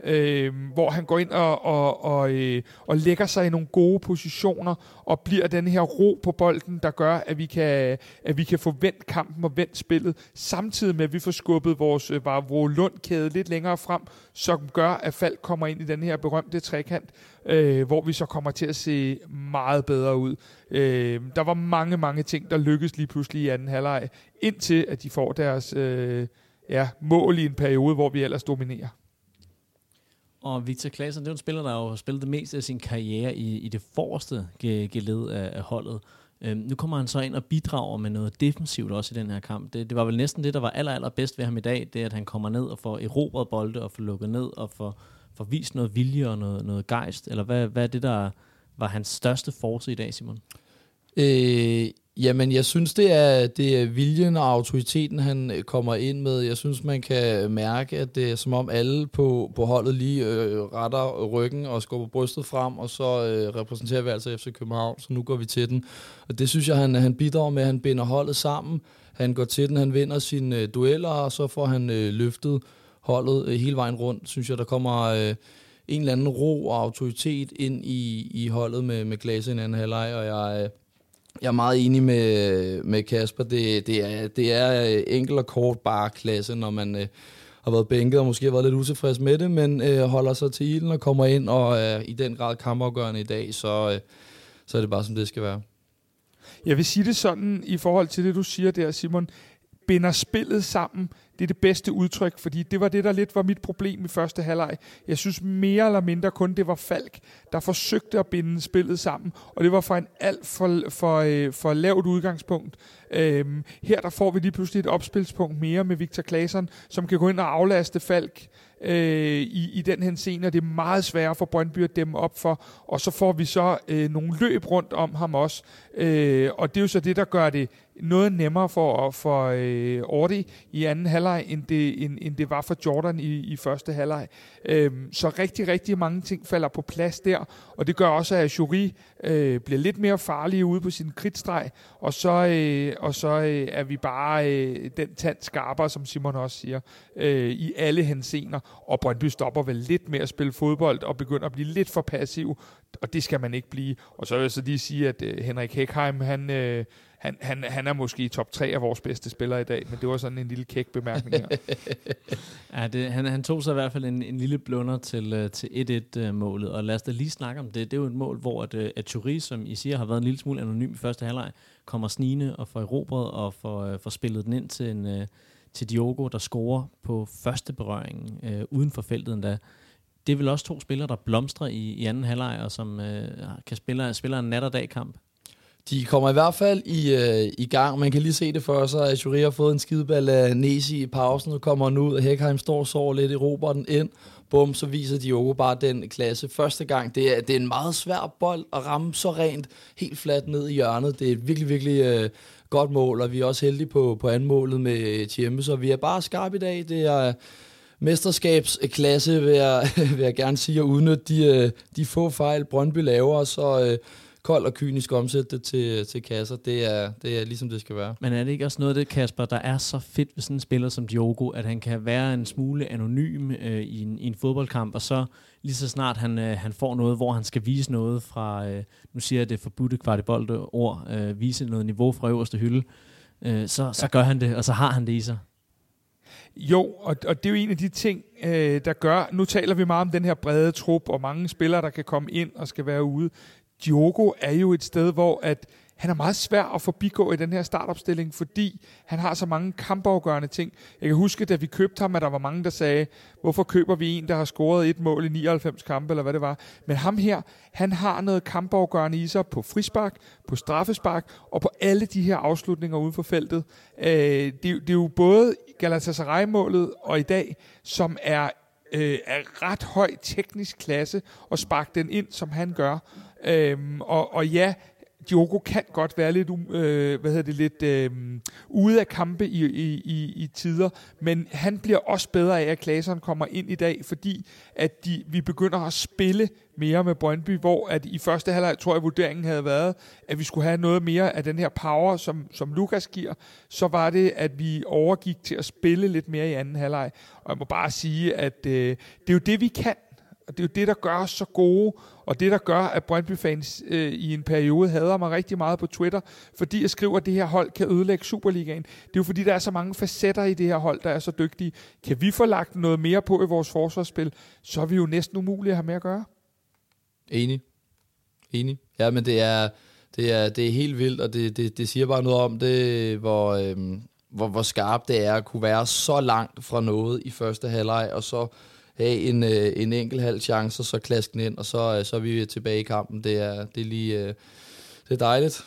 øh, hvor han går ind og, og, og, øh, og lægger sig i nogle gode positioner, og bliver den her ro på bolden, der gør, at vi kan, at vi kan få vendt kampen og vendt spillet, samtidig med, at vi får skubbet vores øh, bare Lundkæde lidt længere frem, som gør, at Falk kommer ind i den her berømte trekant, øh, hvor vi så kommer til at se meget bedre ud. Øh, der var mange, mange ting, der lykkedes lige pludselig i anden halvleg, indtil at de får deres øh, ja, mål i en periode, hvor vi ellers dominerer. Og Victor Claesson, det er en spiller, der har spillet det meste af sin karriere i, i det forreste geled af, af holdet. Øhm, nu kommer han så ind og bidrager med noget defensivt også i den her kamp. Det, det var vel næsten det, der var aller, aller bedst ved ham i dag, det er, at han kommer ned og får erobret bolde og får lukket ned og får, får vist noget vilje og noget, noget gejst. Eller hvad, hvad er det, der var hans største force i dag, Simon? Øh, Jamen, jeg synes, det er, det er viljen og autoriteten, han øh, kommer ind med. Jeg synes, man kan mærke, at det er som om alle på, på holdet lige øh, retter ryggen og skubber brystet frem, og så øh, repræsenterer vi altså FC København, så nu går vi til den. Og det synes jeg, han, han bidrager med. Han binder holdet sammen. Han går til den, han vinder sine øh, dueller, og så får han øh, løftet holdet øh, hele vejen rundt. Synes jeg, der kommer... Øh, en eller anden ro og autoritet ind i, i holdet med, med Glaser i en anden halvleg, og jeg, øh, jeg er meget enig med, med Kasper. Det, det, er, det er øh, enkel og kort bare klasse, når man øh, har været bænket og måske har været lidt utilfreds med det, men øh, holder sig til ilden og kommer ind og er øh, i den grad kampafgørende i dag, så, øh, så er det bare som det skal være. Jeg vil sige det sådan i forhold til det, du siger der, Simon. Binder spillet sammen det er det bedste udtryk, fordi det var det, der lidt var mit problem i første halvleg. Jeg synes mere eller mindre kun, det var Falk, der forsøgte at binde spillet sammen, og det var fra en alt for, for, øh, for lavt udgangspunkt. Øhm, her der får vi lige pludselig et opspilspunkt mere med Victor Claesson, som kan gå ind og aflaste Falk øh, i, i den her scene, og det er meget svært for Brøndby at dæmme op for, og så får vi så øh, nogle løb rundt om ham også, øh, og det er jo så det, der gør det noget nemmere for, for øh, Ordi i anden halvleg, end det, end, end det var for Jordan i, i første halvleg. Øhm, så rigtig, rigtig mange ting falder på plads der, og det gør også, at Jury øh, bliver lidt mere farlig ude på sin kridtstreg, og så, øh, og så øh, er vi bare øh, den tand skarpere, som Simon også siger, øh, i alle hensener, og Brøndby stopper vel lidt med at spille fodbold, og begynder at blive lidt for passiv, og det skal man ikke blive. Og så vil jeg så lige sige, at øh, Henrik Hekheim, han... Øh, han, han, han er måske i top 3 af vores bedste spillere i dag, men det var sådan en lille kæk bemærkning her. ja, det, han, han tog sig i hvert fald en, en lille blunder til, øh, til 1-1-målet, øh, og lad os da lige snakke om det. Det er jo et mål, hvor at, øh, at Thury, som I siger, har været en lille smule anonym i første halvleg, kommer snigende og får erobret og får, får spillet den ind til, en, til Diogo, der scorer på første berøring øh, uden for feltet endda. Det er vel også to spillere, der blomstrer i, i anden halvleg, og som øh, kan spille, spiller en nat- og dag-kamp. De kommer i hvert fald i, øh, i gang. Man kan lige se det for sig, at Jury har fået en skideball af Nesi i pausen, Nu kommer han ud, og Hekheim står og sover lidt i den ind. Bum, så viser de jo bare den klasse første gang. Det er, det er en meget svær bold at ramme så rent, helt fladt ned i hjørnet. Det er et virkelig, virkelig øh, godt mål, og vi er også heldige på, på anmålet med Tjemme, så vi er bare skarpe i dag. Det er øh, mesterskabsklasse, vil jeg, vil jeg gerne sige, at udnytte de, øh, de få fejl, Brøndby laver, så... Øh, kold og kynisk omsætte det til, til kasser. Det er, det er ligesom det skal være. Men er det ikke også noget af det, Kasper, der er så fedt ved sådan en spiller som Diogo, at han kan være en smule anonym øh, i, en, i en fodboldkamp, og så lige så snart han, øh, han får noget, hvor han skal vise noget fra, øh, nu siger jeg det forbudte kvartibolte ord, øh, vise noget niveau fra øverste hylde, øh, så, så gør han det, og så har han det i sig. Jo, og, og det er jo en af de ting, øh, der gør, nu taler vi meget om den her brede trup, og mange spillere, der kan komme ind og skal være ude. Diogo er jo et sted, hvor at han er meget svær at forbigå i den her startopstilling, fordi han har så mange kampafgørende ting. Jeg kan huske, da vi købte ham, at der var mange, der sagde, hvorfor køber vi en, der har scoret et mål i 99 kampe, eller hvad det var. Men ham her, han har noget kampafgørende i sig på frispark, på straffespark, og på alle de her afslutninger uden for feltet. Øh, det, det er jo både Galatasaray-målet og i dag, som er øh, er ret høj teknisk klasse og sparke den ind, som han gør. Øhm, og, og ja, Diogo kan godt være lidt, um, øh, hvad hedder det, lidt øh, ude af kampe i, i, i, i tider, men han bliver også bedre af, at Klaseren kommer ind i dag, fordi at de, vi begynder at spille mere med Brøndby, hvor at i første halvleg, tror jeg, vurderingen havde været, at vi skulle have noget mere af den her power, som, som Lukas giver, så var det, at vi overgik til at spille lidt mere i anden halvleg. Og jeg må bare sige, at øh, det er jo det, vi kan, og det er jo det, der gør os så gode, og det, der gør, at Brøndby-fans øh, i en periode hader mig rigtig meget på Twitter, fordi jeg skriver, at det her hold kan ødelægge Superligaen. Det er jo fordi, der er så mange facetter i det her hold, der er så dygtige. Kan vi få lagt noget mere på i vores forsvarsspil, så er vi jo næsten umulige at have med at gøre. Enig. Enig. Ja, men det er, det er, det er helt vildt, og det, det, det siger bare noget om det, hvor, øhm, hvor, hvor skarpt det er at kunne være så langt fra noget i første halvleg, og så have en, øh, en enkelt halv chance, og så klaske den ind, og så, øh, så er vi tilbage i kampen. Det er, det er lige øh, det er dejligt.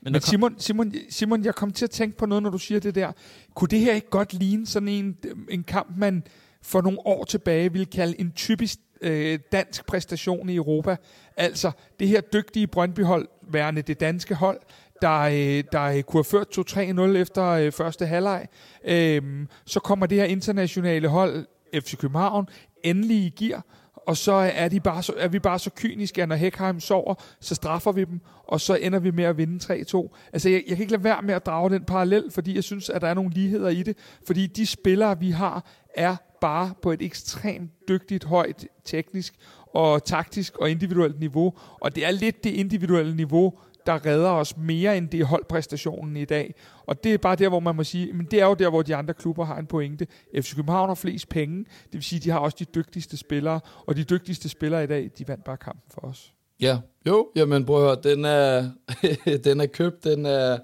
Men, Men Simon, Simon, Simon, jeg kom til at tænke på noget, når du siger det der. Kunne det her ikke godt ligne sådan en, en kamp, man for nogle år tilbage ville kalde en typisk øh, dansk præstation i Europa? Altså det her dygtige Brøndby-hold, værende det danske hold, der, øh, der kunne have ført 2-3-0 efter øh, første halvleg. Øhm, så kommer det her internationale hold, FC København, endelig i gear, og så er, de bare så, er vi bare så kyniske, at når Heckheim sover, så straffer vi dem, og så ender vi med at vinde 3-2. Altså, jeg, jeg kan ikke lade være med at drage den parallel, fordi jeg synes, at der er nogle ligheder i det. Fordi de spillere, vi har, er bare på et ekstremt dygtigt, højt teknisk og taktisk og individuelt niveau. Og det er lidt det individuelle niveau, der redder os mere end det er holdpræstationen i dag. Og det er bare der, hvor man må sige, men det er jo der, hvor de andre klubber har en pointe. FC København har flest penge, det vil sige, de har også de dygtigste spillere, og de dygtigste spillere i dag, de vandt bare kampen for os. Ja, jo, jamen prøv at høre, den er, den er købt, den er,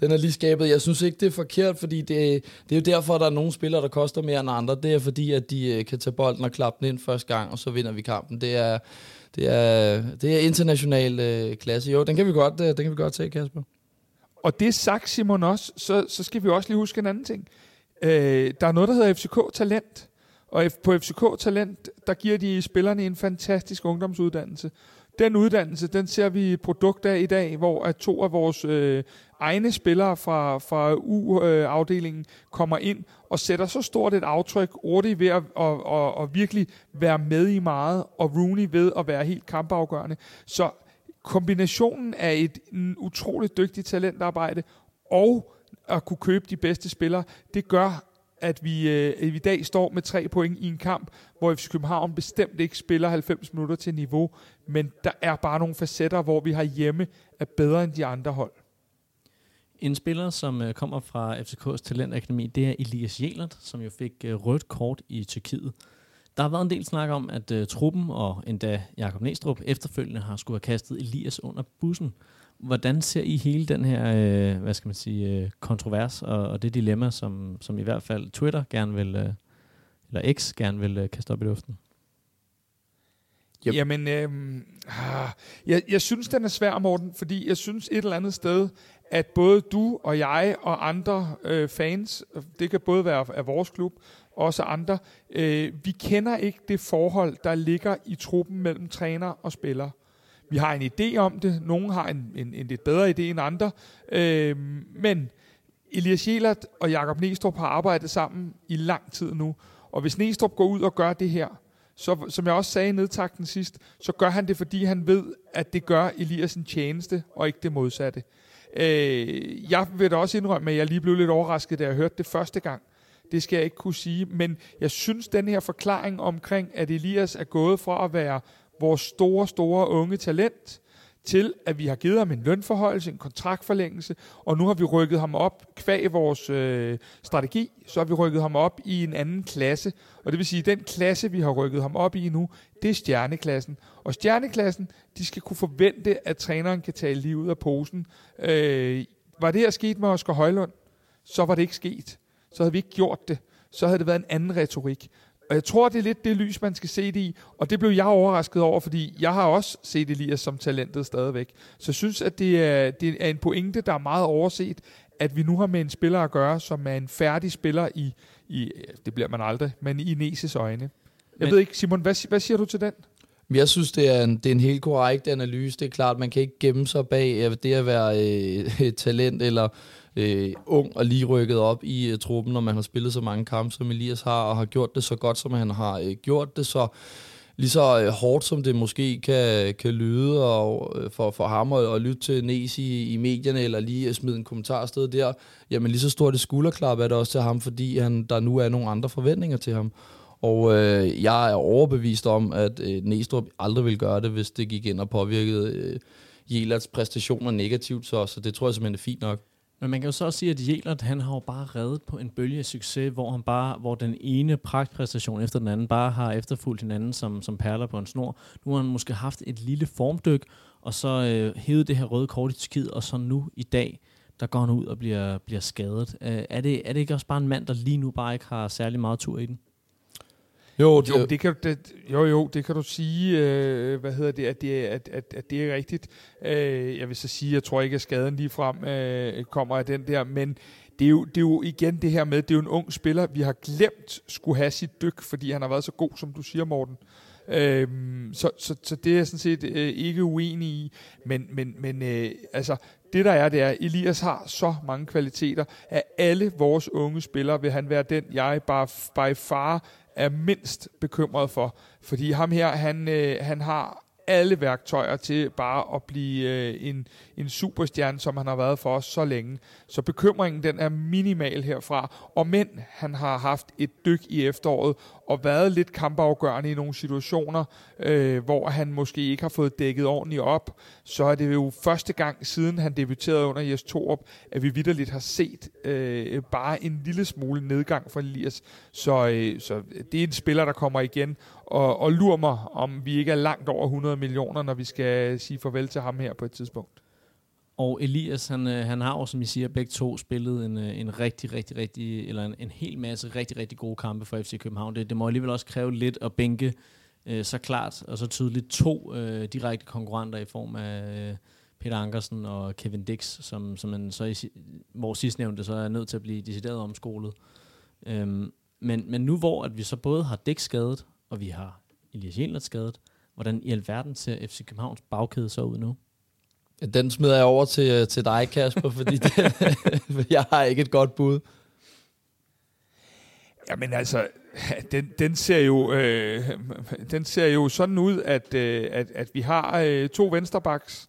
den er lige skabet. Jeg synes ikke, det er forkert, fordi det, det er jo derfor, at der er nogle spillere, der koster mere end andre. Det er fordi, at de øh, kan tage bolden og klappe den ind første gang, og så vinder vi kampen. Det er, det er, det er international øh, klasse. Jo, den kan vi godt, øh, den kan vi godt tage, Kasper. Og det sagt, Simon, også, så, så skal vi også lige huske en anden ting. Øh, der er noget, der hedder FCK Talent. Og på FCK Talent, der giver de spillerne en fantastisk ungdomsuddannelse. Den uddannelse, den ser vi et produkt af i dag, hvor at to af vores øh, egne spillere fra, fra U-afdelingen kommer ind og sætter så stort et aftryk. Ordi ved at, og, og, og virkelig være med i meget, og Rooney ved at være helt kampafgørende. Så kombinationen af et utroligt dygtigt talentarbejde og at kunne købe de bedste spillere, det gør, at vi øh, i dag står med tre point i en kamp, hvor FC København bestemt ikke spiller 90 minutter til niveau, men der er bare nogle facetter, hvor vi har hjemme er bedre end de andre hold. En spiller, som øh, kommer fra FCK's talentakademi, det er Elias Jelert, som jo fik øh, rødt kort i Tyrkiet. Der har været en del snak om, at øh, truppen og endda Jakob Næstrup efterfølgende har skulle have kastet Elias under bussen. Hvordan ser I hele den her, uh, hvad skal man sige, uh, kontrovers og, og det dilemma, som, som i hvert fald Twitter gerne vil, uh, eller X gerne vil uh, kaste op i luften? Yep. Jamen, øh, jeg, jeg synes, den er svær, Morten, fordi jeg synes et eller andet sted, at både du og jeg og andre øh, fans, det kan både være af vores klub, også andre, øh, vi kender ikke det forhold, der ligger i truppen mellem træner og spiller. Vi har en idé om det, nogen har en, en, en lidt bedre idé end andre, øh, men Elias Jelert og Jakob Næstrup har arbejdet sammen i lang tid nu, og hvis Næstrup går ud og gør det her, så som jeg også sagde i nedtakten sidst, så gør han det, fordi han ved, at det gør Elias en tjeneste, og ikke det modsatte. Øh, jeg vil da også indrømme, at jeg lige blev lidt overrasket, da jeg hørte det første gang. Det skal jeg ikke kunne sige, men jeg synes, den her forklaring omkring, at Elias er gået fra at være vores store, store unge talent, til at vi har givet ham en lønforhøjelse, en kontraktforlængelse, og nu har vi rykket ham op kvæg vores øh, strategi, så har vi rykket ham op i en anden klasse. Og det vil sige, at den klasse, vi har rykket ham op i nu, det er stjerneklassen. Og stjerneklassen, de skal kunne forvente, at træneren kan tage livet af posen. Øh, var det her sket med Oscar Højlund, så var det ikke sket. Så havde vi ikke gjort det. Så havde det været en anden retorik. Og jeg tror, det er lidt det lys, man skal se det i. Og det blev jeg overrasket over, fordi jeg har også set Elias som talentet stadigvæk. Så jeg synes, at det er, det er en pointe, der er meget overset, at vi nu har med en spiller at gøre, som er en færdig spiller i, i det bliver man aldrig, men i Neses øjne. Jeg men, ved ikke, Simon, hvad, hvad siger du til den? Jeg synes, det er, en, det er en helt korrekt analyse. Det er klart, man kan ikke gemme sig bag det at være øh, et talent eller øh, ung og lige rykket op i øh, truppen, når man har spillet så mange kampe, som Elias har, og har gjort det så godt, som han har øh, gjort det. Så lige så øh, hårdt, som det måske kan, kan lyde og, øh, for, for ham at, at lytte til Nes i, i medierne, eller lige øh, smide en kommentar sted der, jamen lige så stort et skulderklap er det også til ham, fordi han, der nu er nogle andre forventninger til ham. Og øh, jeg er overbevist om, at øh, Næstrup aldrig vil gøre det, hvis det gik ind og påvirkede øh, Jelerts præstationer negativt, så, så det tror jeg simpelthen er fint nok. Men man kan jo så også sige, at Jelert, han har jo bare reddet på en bølge af succes, hvor han bare, hvor den ene pragtpræstation efter den anden bare har efterfulgt hinanden som, som perler på en snor. Nu har han måske haft et lille formdyk, og så øh, hævet det her røde kort i Tyrkiet, og så nu i dag, der går han ud og bliver, bliver skadet. Øh, er, det, er det ikke også bare en mand, der lige nu bare ikke har særlig meget tur i den? Jo, det, jo, det kan, det, jo, jo, det kan du sige, øh, hvad hedder det, at det, at, at, at det er rigtigt. Øh, jeg vil så sige, jeg tror ikke, at skaden lige frem øh, kommer af den der, men det er, jo, det er jo igen det her med, det er jo en ung spiller, vi har glemt skulle have sit dyk, fordi han har været så god, som du siger, Morten. Øhm, så, så, så det er jeg sådan set øh, ikke uenig i, men, men, men øh, altså, det der er, det er, Elias har så mange kvaliteter. Af alle vores unge spillere vil han være den, jeg bare by far er mindst bekymret for. Fordi ham her, han, øh, han har alle værktøjer til bare at blive øh, en, en superstjerne, som han har været for os så længe. Så bekymringen den er minimal herfra. Og men han har haft et dyk i efteråret og været lidt kampafgørende i nogle situationer, øh, hvor han måske ikke har fået dækket ordentligt op, så er det jo første gang siden han debuterede under Jes Torup, at vi vidderligt har set øh, bare en lille smule nedgang for Elias. Så, øh, så det er en spiller, der kommer igen, og, og lurer mig, om vi ikke er langt over 100 millioner, når vi skal sige farvel til ham her på et tidspunkt. Og Elias, han, øh, han har jo, som I siger, begge to spillet en, øh, en rigtig, rigtig, rigtig, eller en, en hel masse rigtig, rigtig gode kampe for FC København. Det, det må alligevel også kræve lidt at bænke øh, så klart og så tydeligt to øh, direkte konkurrenter i form af øh, Peter Ankersen og Kevin Dix, som, som man så i, hvor sidstnævnte så er nødt til at blive decideret omskolet. Øhm, men, men nu hvor at vi så både har Dix skadet, og vi har Elias Jelert skadet, hvordan i alverden ser FC Københavns bagkæde så ud nu? Den smider jeg over til, til dig, Kasper, fordi det, jeg har ikke et godt bud. Jamen altså, den, den, ser jo, øh, den ser jo sådan ud, at, øh, at, at vi har øh, to vensterbacks,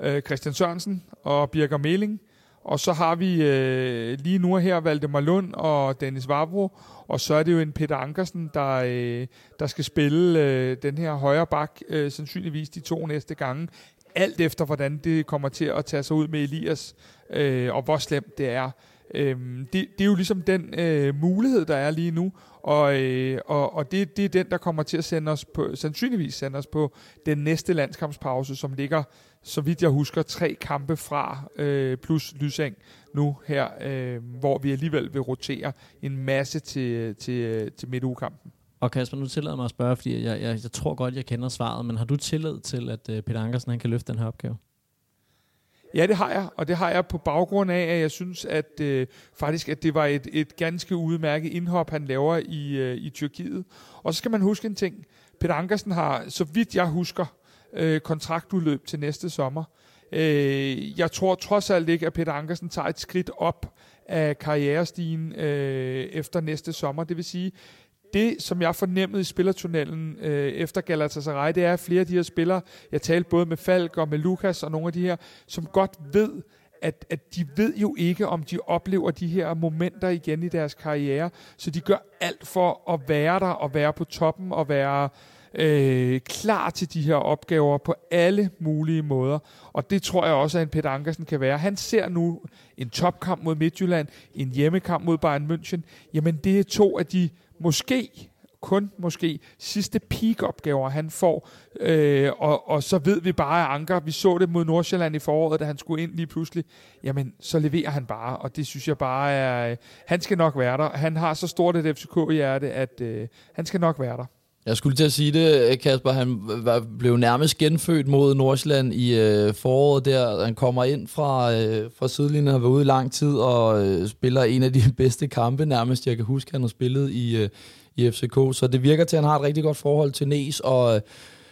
øh, Christian Sørensen og Birger Meling, og så har vi øh, lige nu her Valdemar Lund og Dennis Vavro, og så er det jo en Peter Ankersen, der, øh, der skal spille øh, den her højre bak, øh, sandsynligvis de to næste gange alt efter hvordan det kommer til at tage sig ud med Elias, øh, og hvor slemt det er. Øh, det, det er jo ligesom den øh, mulighed, der er lige nu, og, øh, og, og det, det er den, der kommer til at sende os på, sandsynligvis sende os på den næste landskampspause, som ligger, så vidt jeg husker, tre kampe fra øh, plus Lyseng nu her, øh, hvor vi alligevel vil rotere en masse til, til, til midtugekampen. Og Kasper, nu tillader mig at spørge, fordi jeg, jeg, jeg tror godt, jeg kender svaret, men har du tillid til, at uh, Peter Ankersen han kan løfte den her opgave? Ja, det har jeg, og det har jeg på baggrund af, at jeg synes, at øh, faktisk, at det var et, et ganske udmærket indhop, han laver i, øh, i Tyrkiet. Og så skal man huske en ting. Peter Ankersen har, så vidt jeg husker, øh, kontraktudløb til næste sommer. Øh, jeg tror trods alt ikke, at Peter Ankersen tager et skridt op af karrierestigen øh, efter næste sommer. Det vil sige, det, som jeg fornemmede i spillertunnelen øh, efter Galatasaray, det er at flere af de her spillere, jeg talte både med Falk og med Lukas og nogle af de her, som godt ved, at, at de ved jo ikke, om de oplever de her momenter igen i deres karriere. Så de gør alt for at være der og være på toppen og være øh, Øh, klar til de her opgaver på alle mulige måder. Og det tror jeg også, at en Peter Ankersen kan være. Han ser nu en topkamp mod Midtjylland, en hjemmekamp mod Bayern München. Jamen det er to af de måske kun måske sidste peak-opgaver, han får. Øh, og, og så ved vi bare, at Anker, vi så det mod Nordsjælland i foråret, da han skulle ind lige pludselig, jamen så leverer han bare, og det synes jeg bare er, øh, han skal nok være der. Han har så stort et FCK-hjerte, at øh, han skal nok være der. Jeg skulle til at sige det, øh, Kasper. Han var, blev nærmest genfødt mod Nordsjælland i øh, foråret der. Han kommer ind fra, øh, fra sidelinjen, har været ude i lang tid og øh, spiller en af de bedste kampe nærmest, jeg kan huske, han har spillet i, øh, i FCK. Så det virker til, at han har et rigtig godt forhold til Nes og øh,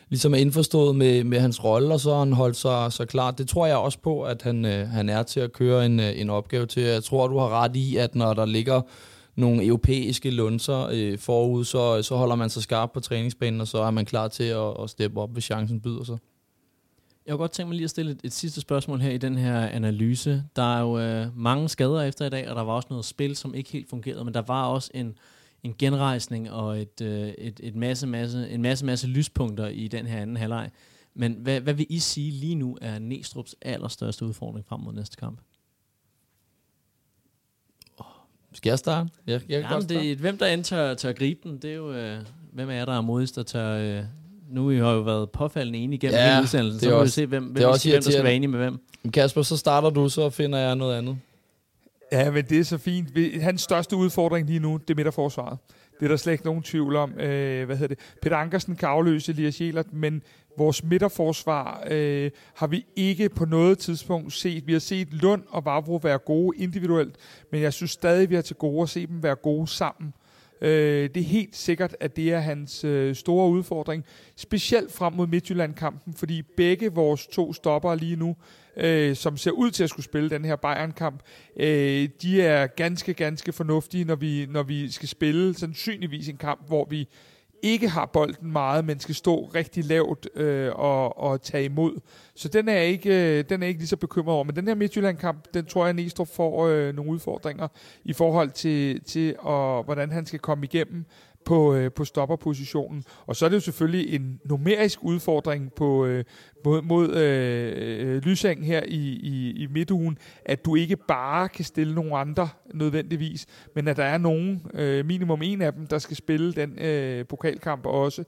ligesom er indforstået med, med hans rolle, og så har han holdt sig så klart. Det tror jeg også på, at han, øh, han er til at køre en, øh, en opgave til. Jeg tror, du har ret i, at når der ligger nogle europæiske lunser øh, forud, så, så holder man sig skarp på træningsbanen, og så er man klar til at, at steppe op, hvis chancen byder sig. Jeg kunne godt tænke mig lige at stille et, et sidste spørgsmål her i den her analyse. Der er jo øh, mange skader efter i dag, og der var også noget spil, som ikke helt fungerede, men der var også en, en genrejsning og et, øh, et, et masse, masse, en masse, masse lyspunkter i den her anden halvleg. Men hvad, hvad vil I sige lige nu er Næstrup's allerstørste udfordring frem mod næste kamp? Skal jeg starte? Jeg, jeg kan Jamen, det, hvem der end tør, tør gribe den, det er jo, øh, hvem er der er modigst, der tør... Øh, nu har jo været påfaldende enige igennem ja, hele udsendelsen, så må også, vi se, hvem, hvem, også hvem der skal være enige med hvem. Kasper, så starter du, så finder jeg noget andet. Ja, men det er så fint. Hans største udfordring lige nu, det er midterforsvaret. Det er der slet ikke nogen tvivl om. Øh, hvad hedder det? Peter Ankersen kan afløse Elias Jelert, men vores midterforsvar øh, har vi ikke på noget tidspunkt set. Vi har set Lund og Vavro være gode individuelt, men jeg synes stadig, vi har til gode at se dem være gode sammen. Øh, det er helt sikkert, at det er hans øh, store udfordring, specielt frem mod Midtjylland-kampen, fordi begge vores to stopper lige nu, øh, som ser ud til at skulle spille den her Bayern-kamp, øh, de er ganske, ganske fornuftige, når vi, når vi skal spille sandsynligvis en kamp, hvor vi ikke har bolden meget, men skal stå rigtig lavt øh, og, og tage imod. Så den er, jeg ikke, øh, den er ikke lige så bekymret over. Men den her Midtjylland-kamp, den tror jeg, Næstrup får øh, nogle udfordringer i forhold til, til og, hvordan han skal komme igennem på, øh, på stopperpositionen. Og så er det jo selvfølgelig en numerisk udfordring på, øh, mod, mod øh, øh Lysang her i, i, i midtugen, at du ikke bare kan stille nogle andre nødvendigvis, men at der er nogen, øh, minimum en af dem, der skal spille den øh, pokalkamp også.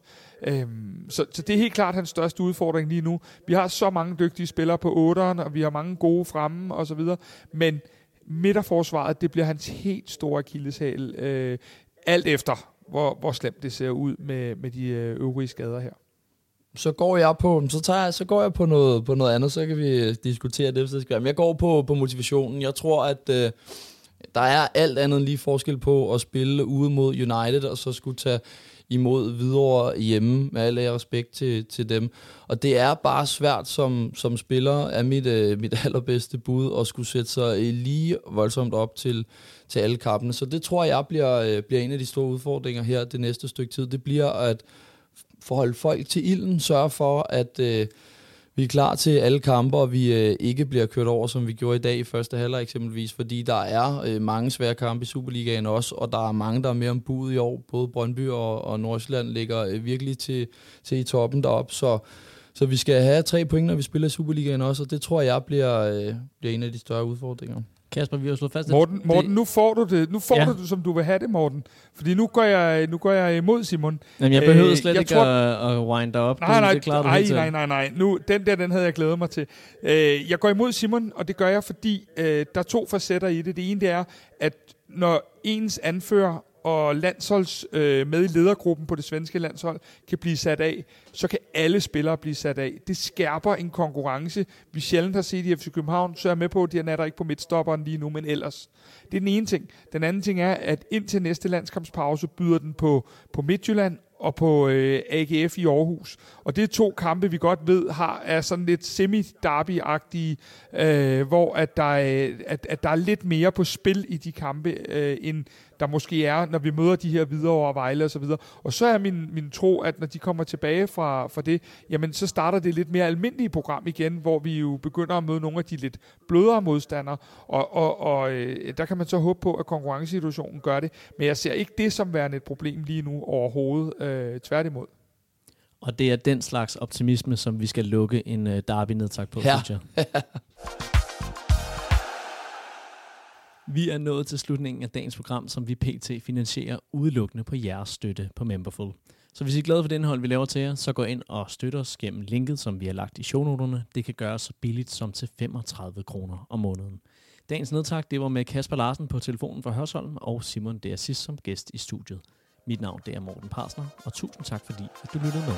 Øhm, så, så det er helt klart hans største udfordring lige nu. Vi har så mange dygtige spillere på 8'eren, og vi har mange gode fremme og så videre, men midterforsvaret, det bliver hans helt store akilleshæl, øh, alt efter hvor, hvor slemt det ser ud med, med de øh, øvrige skader her. Så går jeg på, så tager jeg, så går jeg på noget, på noget andet, så kan vi øh, diskutere det, hvis det skal være. Men jeg går på, på motivationen. Jeg tror, at øh, der er alt andet lige forskel på at spille ude mod United, og så skulle tage imod videre hjemme, med al respekt til, til dem. Og det er bare svært som, som spiller, er mit, øh, mit allerbedste bud, at skulle sætte sig øh, lige voldsomt op til, til alle kampene. Så det tror jeg bliver, øh, bliver en af de store udfordringer her det næste stykke tid. Det bliver at forholde folk til ilden, sørge for, at øh, vi er klar til alle kampe, og vi øh, ikke bliver kørt over, som vi gjorde i dag i første halvleg eksempelvis, fordi der er øh, mange svære kampe i Superligaen også, og der er mange, der er mere om bud i år. Både Brøndby og, og Nordsjælland ligger øh, virkelig til, til i toppen deroppe, så, så vi skal have tre point, når vi spiller i Superligaen også, og det tror jeg bliver, øh, bliver en af de større udfordringer. Kasper, vi har slået fast, Morten, Morten nu får du det, nu får ja. du det, som du vil have det, Morten. Fordi nu går jeg, nu går jeg imod Simon. Jamen, jeg behøver øh, slet jeg ikke tror, at, at wind dig op. Nej, nej, det nej, nej, nej, nej, nej. Nu, den der, den havde jeg glædet mig til. Øh, jeg går imod Simon, og det gør jeg, fordi øh, der er to facetter i det. Det ene det er, at når ens anfører og landsholds øh, med i ledergruppen på det svenske landshold kan blive sat af, så kan alle spillere blive sat af. Det skærper en konkurrence, vi sjældent har set i FC København, så er jeg med på, at de er der ikke på midtstopperen lige nu, men ellers. Det er den ene ting. Den anden ting er, at indtil næste landskampspause byder den på, på Midtjylland og på øh, AGF i Aarhus. Og det er to kampe, vi godt ved har er sådan lidt semi derby øh, hvor at der, er, at, at der er lidt mere på spil i de kampe, øh, end der måske er, når vi møder de her videre over Vejle og så videre. Og så er min, min tro, at når de kommer tilbage fra, fra det, jamen så starter det lidt mere almindelige program igen, hvor vi jo begynder at møde nogle af de lidt blødere modstandere, og, og, og øh, der kan man så håbe på, at konkurrencesituationen gør det. Men jeg ser ikke det som værende et problem lige nu overhovedet, øh, tværtimod. Og det er den slags optimisme, som vi skal lukke en uh, derby-nedtak på, ja. synes jeg. Vi er nået til slutningen af dagens program, som vi pt. finansierer udelukkende på jeres støtte på Memberful. Så hvis I er glade for det indhold, vi laver til jer, så gå ind og støt os gennem linket, som vi har lagt i shownoterne. Det kan gøres så billigt som til 35 kroner om måneden. Dagens nedtak, det var med Kasper Larsen på telefonen fra Hørsholm og Simon Dersis som gæst i studiet. Mit navn det er Morten Parsner, og tusind tak fordi, at du lyttede med.